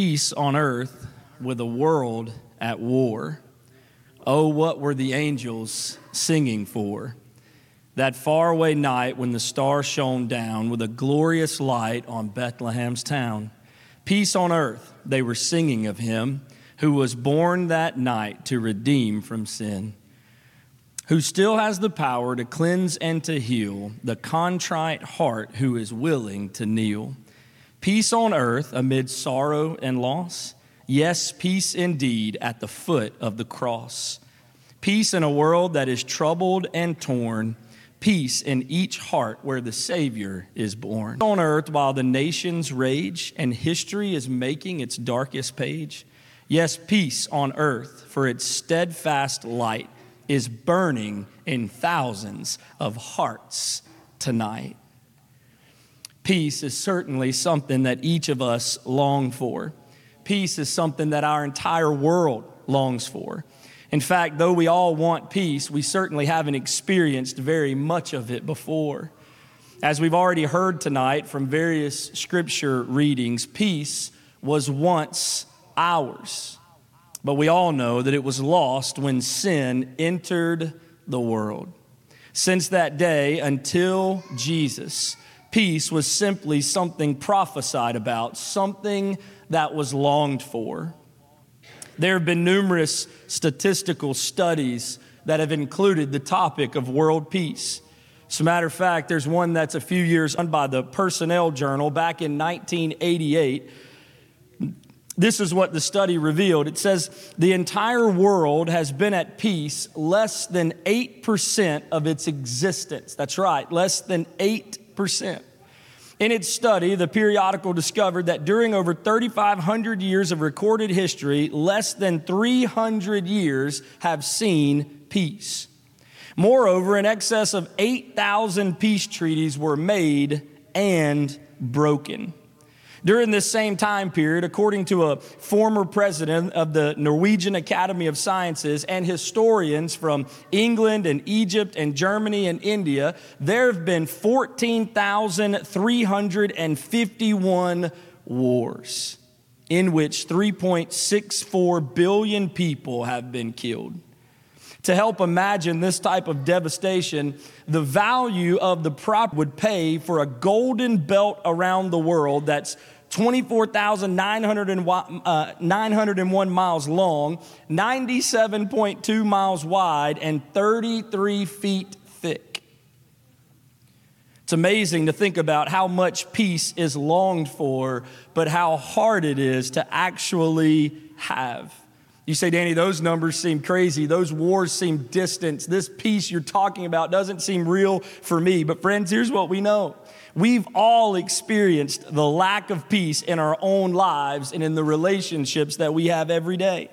Peace on earth with a world at war. Oh, what were the angels singing for? That faraway night when the star shone down with a glorious light on Bethlehem's town. Peace on earth, they were singing of him who was born that night to redeem from sin, who still has the power to cleanse and to heal the contrite heart who is willing to kneel. Peace on earth amid sorrow and loss. Yes, peace indeed at the foot of the cross. Peace in a world that is troubled and torn. Peace in each heart where the Savior is born. On earth, while the nations rage and history is making its darkest page. Yes, peace on earth, for its steadfast light is burning in thousands of hearts tonight. Peace is certainly something that each of us long for. Peace is something that our entire world longs for. In fact, though we all want peace, we certainly haven't experienced very much of it before. As we've already heard tonight from various scripture readings, peace was once ours. But we all know that it was lost when sin entered the world. Since that day until Jesus, peace was simply something prophesied about, something that was longed for. There have been numerous statistical studies that have included the topic of world peace. As a matter of fact, there's one that's a few years on by the Personnel Journal back in 1988. This is what the study revealed. It says the entire world has been at peace less than 8% of its existence. That's right, less than 8%. In its study, the periodical discovered that during over 3,500 years of recorded history, less than 300 years have seen peace. Moreover, in excess of 8,000 peace treaties were made and broken. During this same time period, according to a former president of the Norwegian Academy of Sciences and historians from England and Egypt and Germany and India, there have been 14,351 wars in which 3.64 billion people have been killed. To help imagine this type of devastation, the value of the prop would pay for a golden belt around the world that's 24,901 uh, miles long, 97.2 miles wide, and 33 feet thick. It's amazing to think about how much peace is longed for, but how hard it is to actually have. You say, Danny, those numbers seem crazy. Those wars seem distant. This peace you're talking about doesn't seem real for me. But, friends, here's what we know we've all experienced the lack of peace in our own lives and in the relationships that we have every day.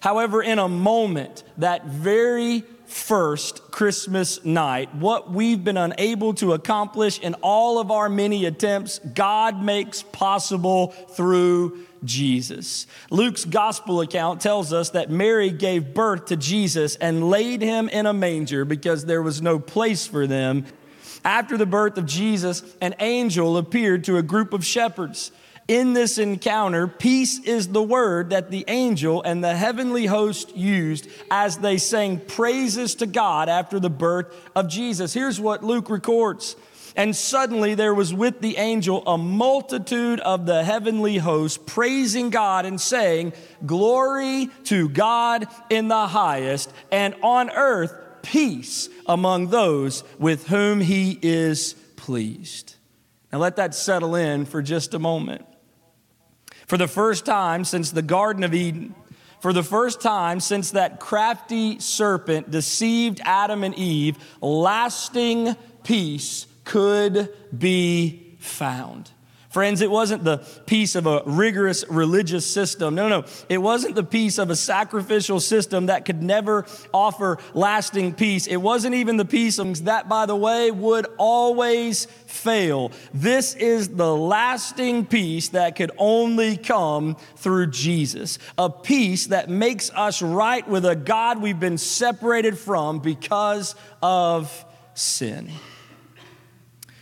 However, in a moment, that very first Christmas night, what we've been unable to accomplish in all of our many attempts, God makes possible through Jesus. Luke's gospel account tells us that Mary gave birth to Jesus and laid him in a manger because there was no place for them. After the birth of Jesus, an angel appeared to a group of shepherds. In this encounter, peace is the word that the angel and the heavenly host used as they sang praises to God after the birth of Jesus. Here's what Luke records. And suddenly there was with the angel a multitude of the heavenly host praising God and saying, Glory to God in the highest, and on earth peace among those with whom he is pleased. Now let that settle in for just a moment. For the first time since the Garden of Eden, for the first time since that crafty serpent deceived Adam and Eve, lasting peace could be found. Friends, it wasn't the peace of a rigorous religious system. No, no, it wasn't the peace of a sacrificial system that could never offer lasting peace. It wasn't even the peace of that, by the way, would always fail. This is the lasting peace that could only come through Jesus. A peace that makes us right with a God we've been separated from because of sin.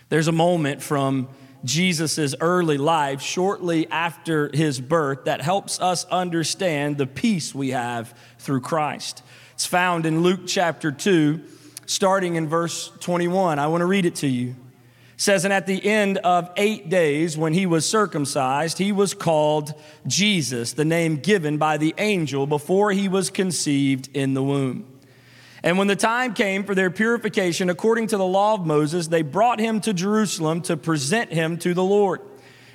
There's a moment from Jesus' early life, shortly after his birth, that helps us understand the peace we have through Christ. It's found in Luke chapter 2, starting in verse 21. I want to read it to you. It says, And at the end of eight days, when he was circumcised, he was called Jesus, the name given by the angel before he was conceived in the womb. And when the time came for their purification according to the law of Moses, they brought him to Jerusalem to present him to the Lord.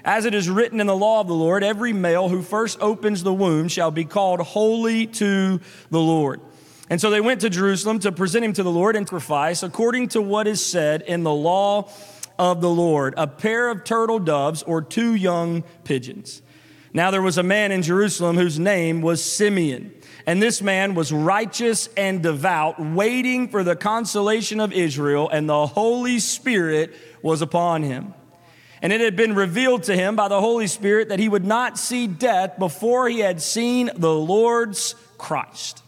As it is written in the law of the Lord, every male who first opens the womb shall be called holy to the Lord. And so they went to Jerusalem to present him to the Lord and sacrifice according to what is said in the law of the Lord a pair of turtle doves or two young pigeons. Now there was a man in Jerusalem whose name was Simeon. And this man was righteous and devout, waiting for the consolation of Israel, and the Holy Spirit was upon him. And it had been revealed to him by the Holy Spirit that he would not see death before he had seen the Lord's Christ.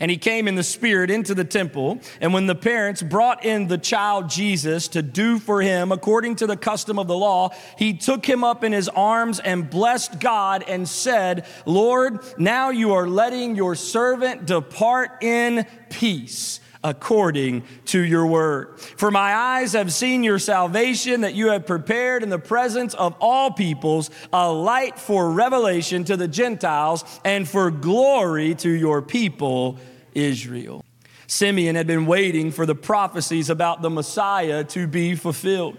And he came in the Spirit into the temple. And when the parents brought in the child Jesus to do for him according to the custom of the law, he took him up in his arms and blessed God and said, Lord, now you are letting your servant depart in peace according to your word. For my eyes have seen your salvation that you have prepared in the presence of all peoples, a light for revelation to the Gentiles and for glory to your people, Israel. Simeon had been waiting for the prophecies about the Messiah to be fulfilled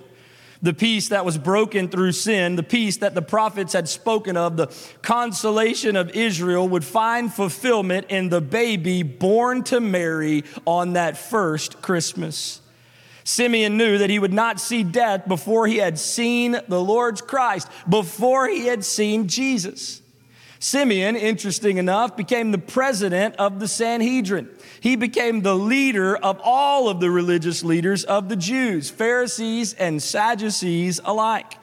the peace that was broken through sin, the peace that the prophets had spoken of, the consolation of Israel would find fulfillment in the baby born to Mary on that first Christmas. Simeon knew that he would not see death before he had seen the Lord's Christ, before he had seen Jesus. Simeon, interesting enough, became the president of the Sanhedrin. He became the leader of all of the religious leaders of the Jews, Pharisees and Sadducees alike.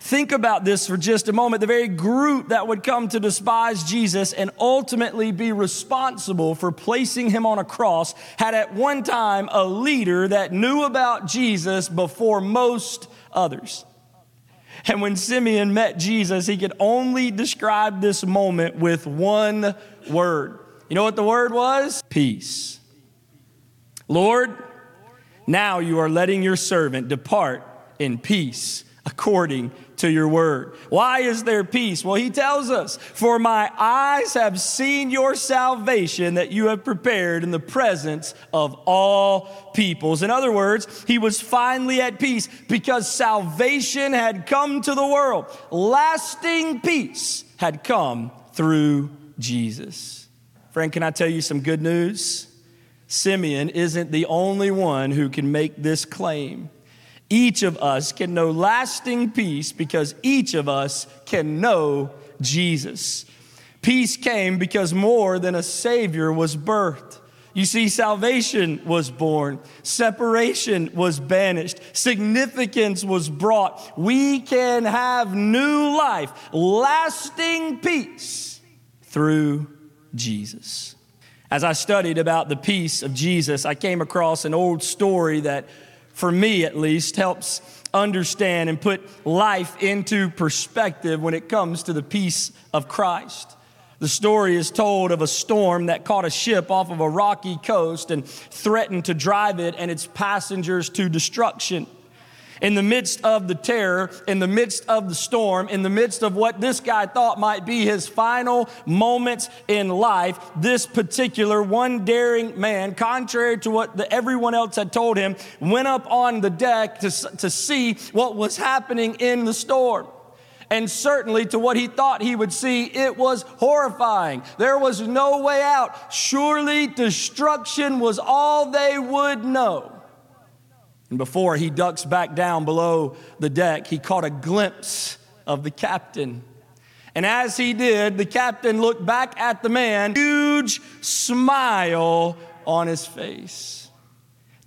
Think about this for just a moment. The very group that would come to despise Jesus and ultimately be responsible for placing him on a cross had at one time a leader that knew about Jesus before most others. And when Simeon met Jesus, he could only describe this moment with one word. You know what the word was? Peace. Lord, now you are letting your servant depart in peace according to your word. Why is there peace? Well, he tells us, For my eyes have seen your salvation that you have prepared in the presence of all peoples. In other words, he was finally at peace because salvation had come to the world. Lasting peace had come through Jesus. Friend, can I tell you some good news? Simeon isn't the only one who can make this claim. Each of us can know lasting peace because each of us can know Jesus. Peace came because more than a Savior was birthed. You see, salvation was born, separation was banished, significance was brought. We can have new life, lasting peace through Jesus. As I studied about the peace of Jesus, I came across an old story that for me at least, helps understand and put life into perspective when it comes to the peace of Christ. The story is told of a storm that caught a ship off of a rocky coast and threatened to drive it and its passengers to destruction in the midst of the terror, in the midst of the storm, in the midst of what this guy thought might be his final moments in life, this particular one daring man, contrary to what the, everyone else had told him, went up on the deck to, to see what was happening in the storm. And certainly to what he thought he would see, it was horrifying. There was no way out. Surely destruction was all they would know. And before he ducks back down below the deck, he caught a glimpse of the captain. And as he did, the captain looked back at the man, huge smile on his face.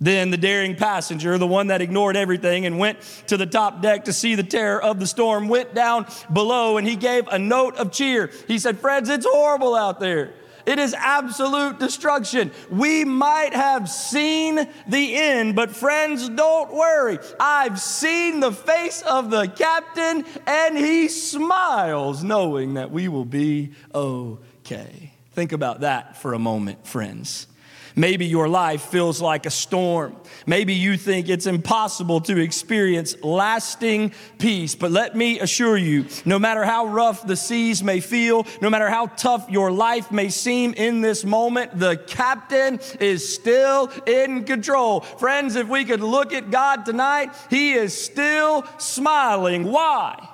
Then the daring passenger, the one that ignored everything and went to the top deck to see the terror of the storm, went down below and he gave a note of cheer. He said, Friends, it's horrible out there. It is absolute destruction. We might have seen the end, but friends, don't worry. I've seen the face of the captain, and he smiles knowing that we will be okay. Think about that for a moment, friends. Maybe your life feels like a storm. Maybe you think it's impossible to experience lasting peace. But let me assure you no matter how rough the seas may feel, no matter how tough your life may seem in this moment, the captain is still in control. Friends, if we could look at God tonight, He is still smiling. Why?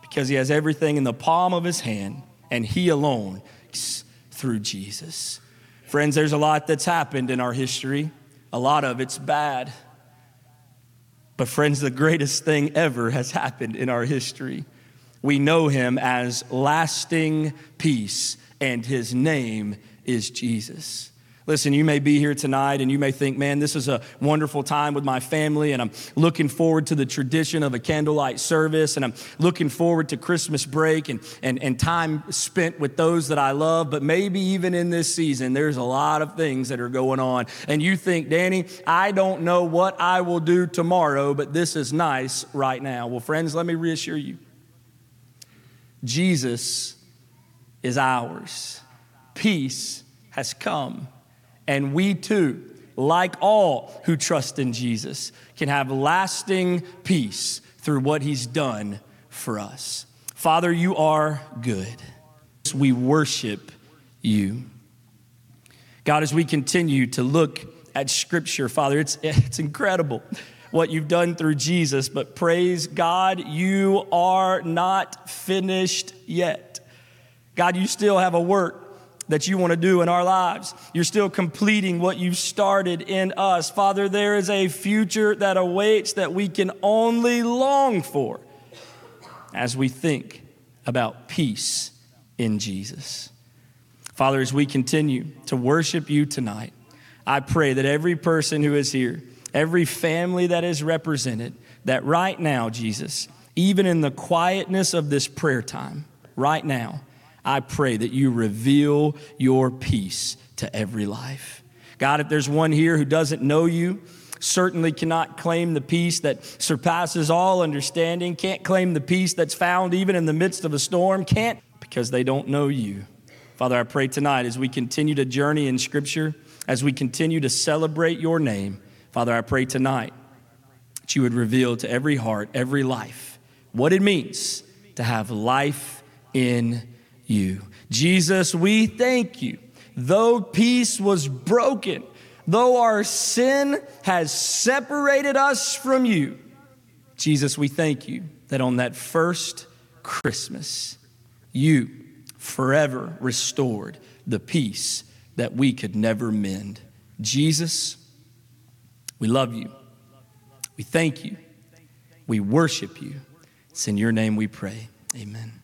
Because He has everything in the palm of His hand, and He alone through Jesus. Friends, there's a lot that's happened in our history. A lot of it's bad. But, friends, the greatest thing ever has happened in our history. We know him as lasting peace, and his name is Jesus. Listen, you may be here tonight and you may think, man, this is a wonderful time with my family, and I'm looking forward to the tradition of a candlelight service, and I'm looking forward to Christmas break and, and, and time spent with those that I love. But maybe even in this season, there's a lot of things that are going on. And you think, Danny, I don't know what I will do tomorrow, but this is nice right now. Well, friends, let me reassure you Jesus is ours, peace has come. And we too, like all who trust in Jesus, can have lasting peace through what he's done for us. Father, you are good. We worship you. God, as we continue to look at Scripture, Father, it's, it's incredible what you've done through Jesus, but praise God, you are not finished yet. God, you still have a work that you want to do in our lives. You're still completing what you've started in us. Father, there is a future that awaits that we can only long for as we think about peace in Jesus. Father, as we continue to worship you tonight, I pray that every person who is here, every family that is represented, that right now, Jesus, even in the quietness of this prayer time, right now, I pray that you reveal your peace to every life. God, if there's one here who doesn't know you, certainly cannot claim the peace that surpasses all understanding, can't claim the peace that's found even in the midst of a storm, can't because they don't know you. Father, I pray tonight as we continue to journey in Scripture, as we continue to celebrate your name, Father, I pray tonight that you would reveal to every heart, every life, what it means to have life in you. Jesus, we thank you. Though peace was broken, though our sin has separated us from you, Jesus, we thank you that on that first Christmas, you forever restored the peace that we could never mend. Jesus, we love you. We thank you. We worship you. It's in your name we pray. Amen.